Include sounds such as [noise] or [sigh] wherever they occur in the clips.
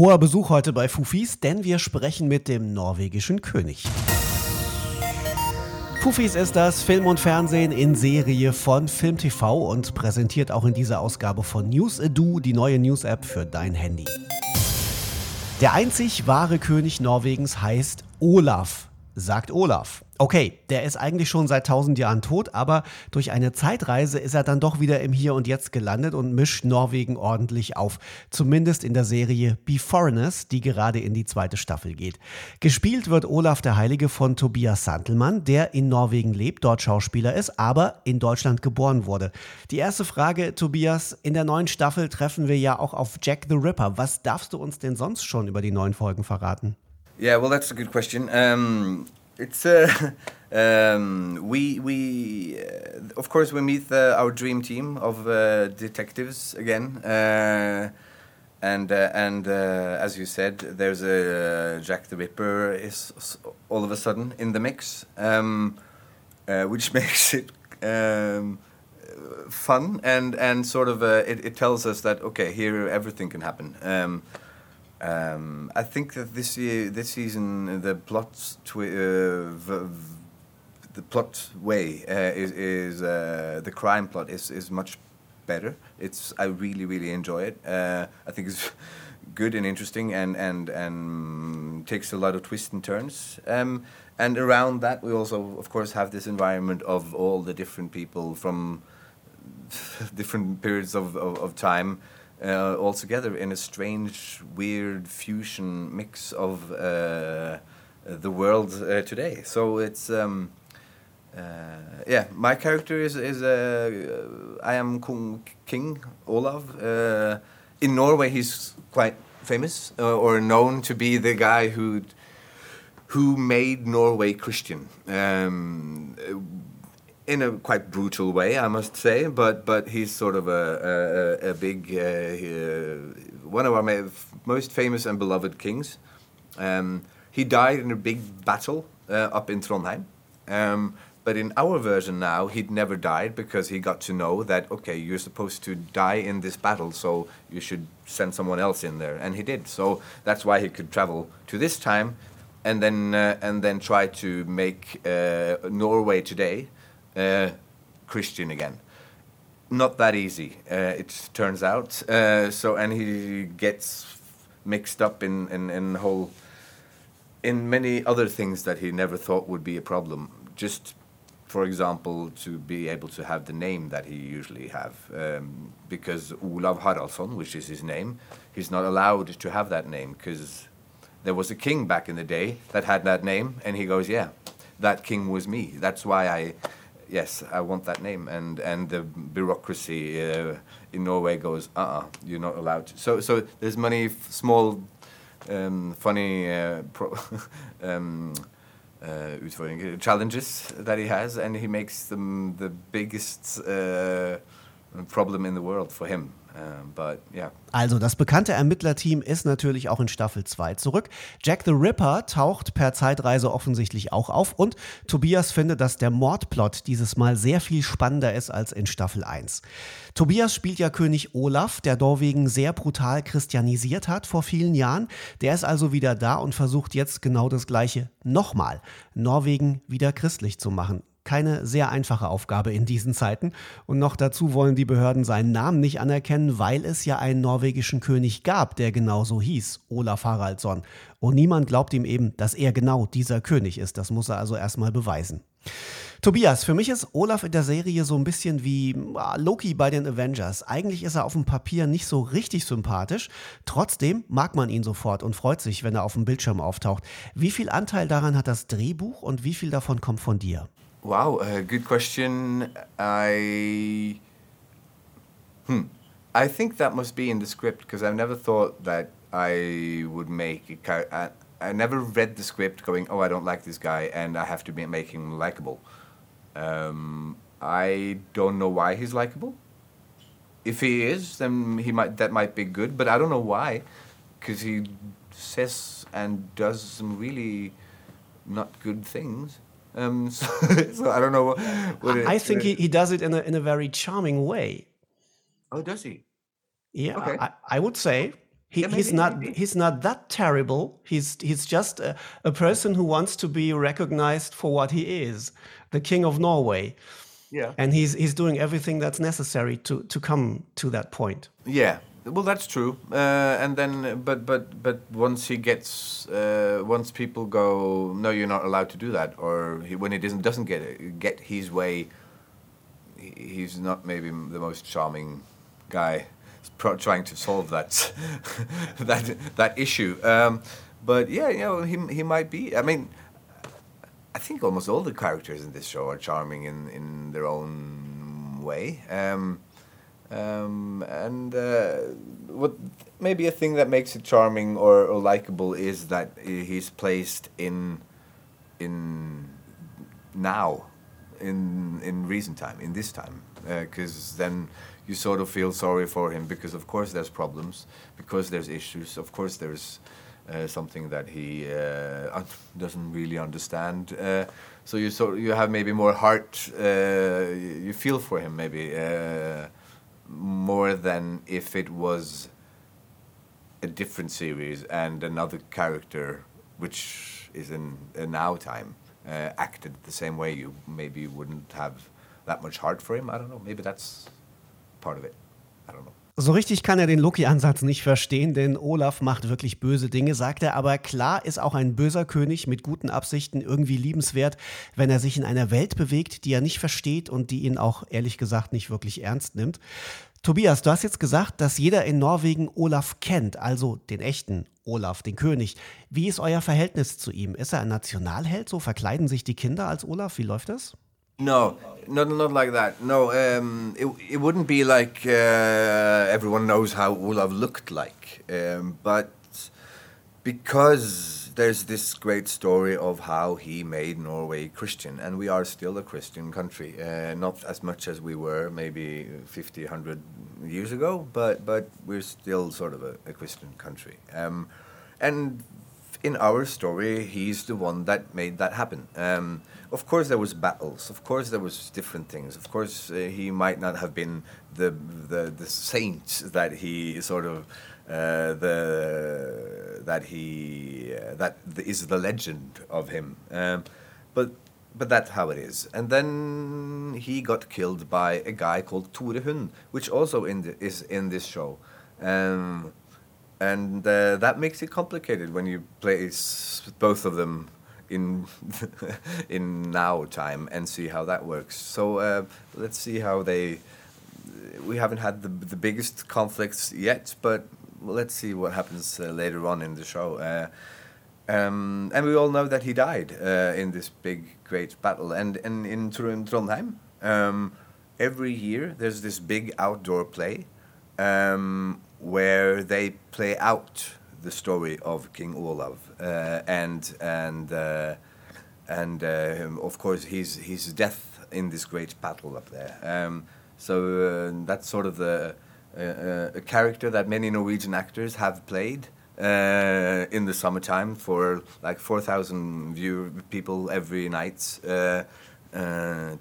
Hoher Besuch heute bei Fufis, denn wir sprechen mit dem norwegischen König. Fufis ist das Film und Fernsehen in Serie von FilmTV und präsentiert auch in dieser Ausgabe von News Edu die neue News-App für dein Handy. Der einzig wahre König Norwegens heißt Olaf, sagt Olaf. Okay, der ist eigentlich schon seit tausend Jahren tot, aber durch eine Zeitreise ist er dann doch wieder im Hier und Jetzt gelandet und mischt Norwegen ordentlich auf. Zumindest in der Serie Be Foreigners, die gerade in die zweite Staffel geht. Gespielt wird Olaf der Heilige von Tobias Santelmann, der in Norwegen lebt, dort Schauspieler ist, aber in Deutschland geboren wurde. Die erste Frage, Tobias, in der neuen Staffel treffen wir ja auch auf Jack the Ripper. Was darfst du uns denn sonst schon über die neuen Folgen verraten? Yeah, well, that's a good question. Um it's uh, [laughs] um, we we uh, of course we meet the, our dream team of uh, detectives again, uh, and uh, and uh, as you said, there's a Jack the Ripper is all of a sudden in the mix, um, which [laughs] makes it. Um, fun and and sort of it, it tells us that okay here everything can happen um, I think that this year, this season, the plot, twi- uh, v- v- the plot way uh, is, is uh, the crime plot is, is much better. It's I really really enjoy it. Uh, I think it's [laughs] good and interesting and and and takes a lot of twists and turns. Um, and around that, we also of course have this environment of all the different people from [laughs] different periods of, of, of time uh, all together in a strange, weird fusion mix of uh, the world uh, today. So it's um, uh, yeah, my character is is uh, I am Kung, King Olav. Uh, in Norway, he's quite famous or known to be the guy who who made Norway Christian. Um, in a quite brutal way, I must say. But but he's sort of a a, a big uh, uh, one of our most famous and beloved kings. Um, he died in a big battle uh, up in Trondheim. Um, but in our version now, he'd never died because he got to know that okay, you're supposed to die in this battle, so you should send someone else in there, and he did. So that's why he could travel to this time, and then uh, and then try to make uh, Norway today uh, Christian again. Not that easy, uh, it turns out. Uh, so and he gets mixed up in in, in whole in many other things that he never thought would be a problem. Just for example, to be able to have the name that he usually have, um, because Olav Haraldsson, which is his name, he's not allowed to have that name because there was a king back in the day that had that name, and he goes, yeah, that king was me. That's why I yes, I want that name, and and the bureaucracy uh, in Norway goes, uh, uh-uh, you're not allowed. To. So so there's many small, um, funny. Uh, pro [laughs] um, uh, challenges that he has, and he makes them the biggest uh, problem in the world for him. Um, but, yeah. Also, das bekannte Ermittlerteam ist natürlich auch in Staffel 2 zurück. Jack the Ripper taucht per Zeitreise offensichtlich auch auf und Tobias findet, dass der Mordplot dieses Mal sehr viel spannender ist als in Staffel 1. Tobias spielt ja König Olaf, der Norwegen sehr brutal christianisiert hat vor vielen Jahren. Der ist also wieder da und versucht jetzt genau das Gleiche nochmal, Norwegen wieder christlich zu machen keine sehr einfache Aufgabe in diesen Zeiten. Und noch dazu wollen die Behörden seinen Namen nicht anerkennen, weil es ja einen norwegischen König gab, der genauso hieß, Olaf Haraldsson. Und niemand glaubt ihm eben, dass er genau dieser König ist. Das muss er also erstmal beweisen. Tobias, für mich ist Olaf in der Serie so ein bisschen wie ah, Loki bei den Avengers. Eigentlich ist er auf dem Papier nicht so richtig sympathisch. Trotzdem mag man ihn sofort und freut sich, wenn er auf dem Bildschirm auftaucht. Wie viel Anteil daran hat das Drehbuch und wie viel davon kommt von dir? Wow, uh, good question. I hmm. I think that must be in the script because I've never thought that I would make a I, never read the script going, oh, I don't like this guy, and I have to be, make him likable. Um, I don't know why he's likable. If he is, then he might that might be good, but I don't know why, because he says and does some really not good things. Um, [laughs] so, so, I don't know what. what I it, think he, he does it in a in a very charming way. Oh, does he? Yeah, okay. I, I would say. He, yeah, maybe, he's not maybe. he's not that terrible. He's he's just a, a, person who wants to be recognized for what he is, the king of Norway. Yeah. And he's he's doing everything that's necessary to to come to that point. Yeah. Well, that's true. Uh, and then, but but but once he gets, uh, once people go, no, you're not allowed to do that, or he, when he doesn't doesn't get get his way, he's not maybe the most charming guy [laughs] trying to solve that [laughs] that that issue. Um, but yeah, you know, he he might be. I mean, I think almost all the characters in this show are charming in in their own way. Um, um, and uh, what maybe a thing that makes it charming or, or likable is that he's placed in in now in in recent time in this time. Because uh, then you sort of feel sorry for him because of course there's problems because there's issues of course there's uh, something that he uh, doesn't really understand. Uh, so you sort you have maybe more heart uh, you feel for him maybe uh, more than if it was a different series and another character which is in a now time uh, acted the same way you maybe wouldn't have that much heart for him I don't know maybe that's part of it. I don't know. So richtig kann er den Loki-Ansatz nicht verstehen, denn Olaf macht wirklich böse Dinge, sagt er. Aber klar ist auch ein böser König mit guten Absichten irgendwie liebenswert, wenn er sich in einer Welt bewegt, die er nicht versteht und die ihn auch ehrlich gesagt nicht wirklich ernst nimmt. Tobias, du hast jetzt gesagt, dass jeder in Norwegen Olaf kennt, also den echten Olaf, den König. Wie ist euer Verhältnis zu ihm? Ist er ein Nationalheld? So verkleiden sich die Kinder als Olaf? Wie läuft das? No, not not like that. No, um, it it wouldn't be like uh, everyone knows how Olav looked like, um, but because there's this great story of how he made Norway Christian, and we are still a Christian country, uh, not as much as we were maybe 50, 100 years ago, but but we're still sort of a, a Christian country, um, and in our story, he's the one that made that happen. Um, of course, there was battles. Of course, there was different things. Of course, uh, he might not have been the the the saint that he sort of uh, the that he uh, that is the legend of him. Um, but but that's how it is. And then he got killed by a guy called Tore Hund, which also in the, is in this show. Um, and uh, that makes it complicated when you place both of them in [laughs] in now time and see how that works. So uh, let's see how they. We haven't had the the biggest conflicts yet, but let's see what happens uh, later on in the show. Uh, um, and we all know that he died uh, in this big, great battle. And, and in Trondheim, um, every year there's this big outdoor play um, where they play out the story of King Olav uh, and and uh, and uh, of course his his death in this great battle up there. Um, so uh, that's sort of the uh, uh, a character that many Norwegian actors have played. in the summertime, for like 4,000 view people every night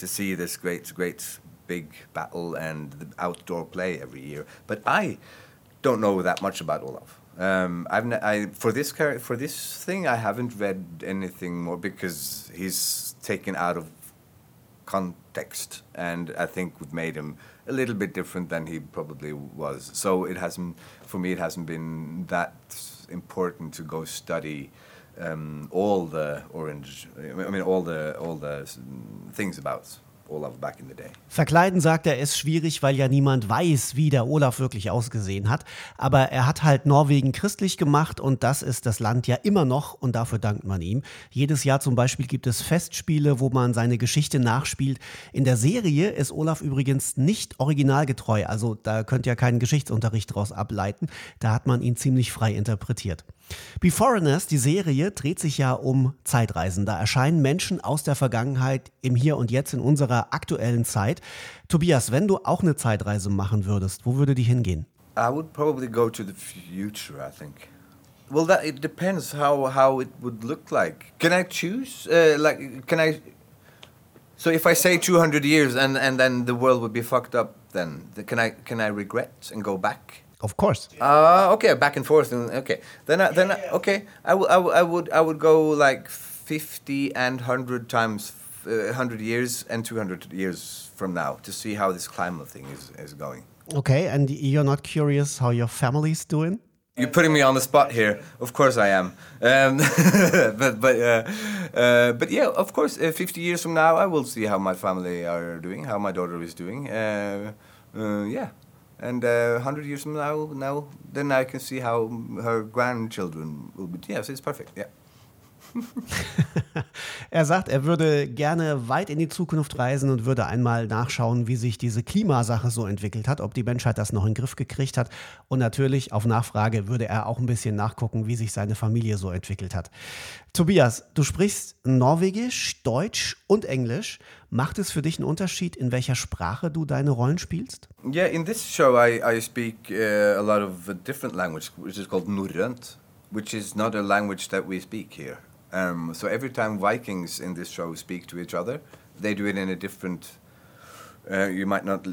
to see this great, great big battle and the outdoor play every year. But I don't know that much about Olaf. Um, I've n- I, for this char- for this thing I haven't read anything more because he's taken out of context, and I think we've made him a little bit different than he probably was. So it hasn't for me. It hasn't been that important to go study um, all the orange. I mean, all the all the things about Verkleiden, sagt er, ist schwierig, weil ja niemand weiß, wie der Olaf wirklich ausgesehen hat. Aber er hat halt Norwegen christlich gemacht und das ist das Land ja immer noch und dafür dankt man ihm. Jedes Jahr zum Beispiel gibt es Festspiele, wo man seine Geschichte nachspielt. In der Serie ist Olaf übrigens nicht originalgetreu, also da könnt ihr keinen Geschichtsunterricht daraus ableiten. Da hat man ihn ziemlich frei interpretiert. Be Foreigners, die Serie, dreht sich ja um Zeitreisen. Da erscheinen Menschen aus der Vergangenheit im Hier und Jetzt in unserer aktuellen Zeit. Tobias, wenn du auch eine Zeitreise machen würdest, wo würde die hingehen? I would probably go to the future, I think. Well, that it depends how how it would look like. Can I choose? Uh, like, can I? So if I say 200 years and and then the world would be fucked up, then can I can I regret and go back? Of course. Uh, okay, back and forth. Okay, then I, then I, okay, I, w- I, w- I would I would go like fifty and hundred times, uh, hundred years and two hundred years from now to see how this climate thing is is going. Okay, and you're not curious how your family's doing? You're putting me on the spot here. Of course I am. Um, [laughs] but but uh, uh, but yeah, of course. Uh, Fifty years from now, I will see how my family are doing, how my daughter is doing. Uh, uh, yeah, and uh, hundred years from now, now then I can see how her grandchildren will be. Yes, it's perfect. Yeah. [laughs] er sagt, er würde gerne weit in die Zukunft reisen und würde einmal nachschauen, wie sich diese Klimasache so entwickelt hat, ob die Menschheit das noch in den Griff gekriegt hat. Und natürlich auf Nachfrage würde er auch ein bisschen nachgucken, wie sich seine Familie so entwickelt hat. Tobias, du sprichst Norwegisch, Deutsch und Englisch. Macht es für dich einen Unterschied, in welcher Sprache du deine Rollen spielst? Yeah, in this show I, I speak uh, a lot of a different language, which is called Norrönt, which is not a language that we speak here. Um, so every time Vikings in this show speak to each other, they do it in a different. Uh, you might not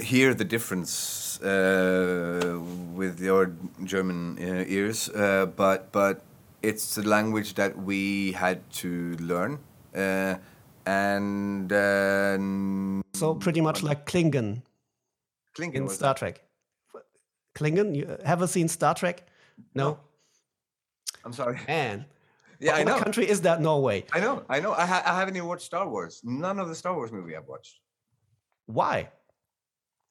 hear the difference uh, with your German uh, ears, uh, but but it's a language that we had to learn, uh, and uh, So pretty much like Klingon Klingon in Star? Trek. Klingon? You ever seen Star Trek? No. I'm sorry. Man. Yeah, I what know. country is that Norway? I know, I know. I, ha- I haven't even watched Star Wars. None of the Star Wars movie I've watched. Why?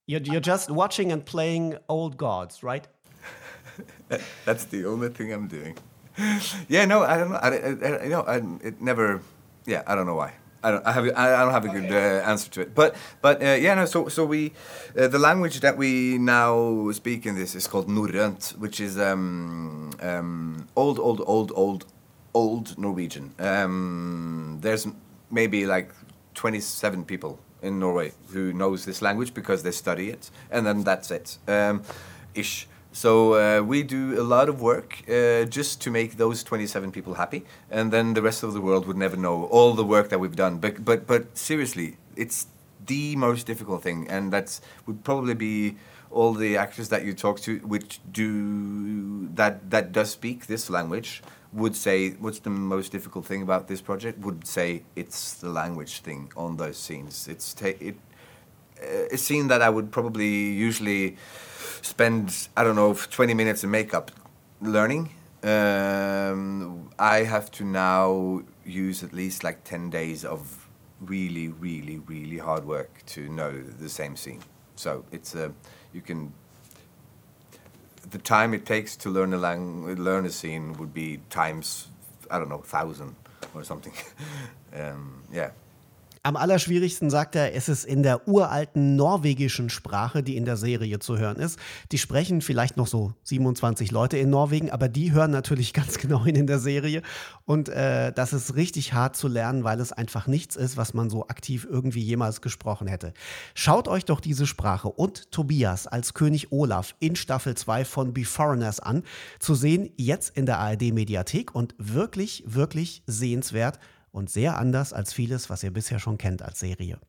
You're, you're just watching and playing old gods, right? [laughs] That's the only thing I'm doing. [laughs] yeah, no, I don't know. I, I, I, know, I, it never. Yeah, I don't know why. I don't. I have. I, I don't have a good uh, answer to it. But but uh, yeah, no. So so we, uh, the language that we now speak in this is called Norrönt, which is um, um, old old old old old Norwegian. Um, there's maybe like 27 people in Norway who knows this language because they study it, and then that's it, um, ish. So uh, we do a lot of work uh, just to make those 27 people happy, and then the rest of the world would never know all the work that we've done. But but but seriously, it's the most difficult thing, and that's would probably be all the actors that you talk to, which do that that does speak this language, would say what's the most difficult thing about this project? Would say it's the language thing on those scenes. It's ta- it uh, a scene that I would probably usually spend I don't know 20 minutes in makeup learning. Um, I have to now use at least like 10 days of really, really, really hard work to know the same scene. So it's a you can the time it takes to learn a lang- learn a scene would be times I don't know thousand or something. [laughs] um, yeah. Am allerschwierigsten sagt er, es ist in der uralten norwegischen Sprache, die in der Serie zu hören ist. Die sprechen vielleicht noch so 27 Leute in Norwegen, aber die hören natürlich [laughs] ganz genau hin in der Serie. Und äh, das ist richtig hart zu lernen, weil es einfach nichts ist, was man so aktiv irgendwie jemals gesprochen hätte. Schaut euch doch diese Sprache und Tobias als König Olaf in Staffel 2 von Be Foreigners an. Zu sehen jetzt in der ARD-Mediathek und wirklich, wirklich sehenswert und sehr anders als vieles, was ihr bisher schon kennt als Serie.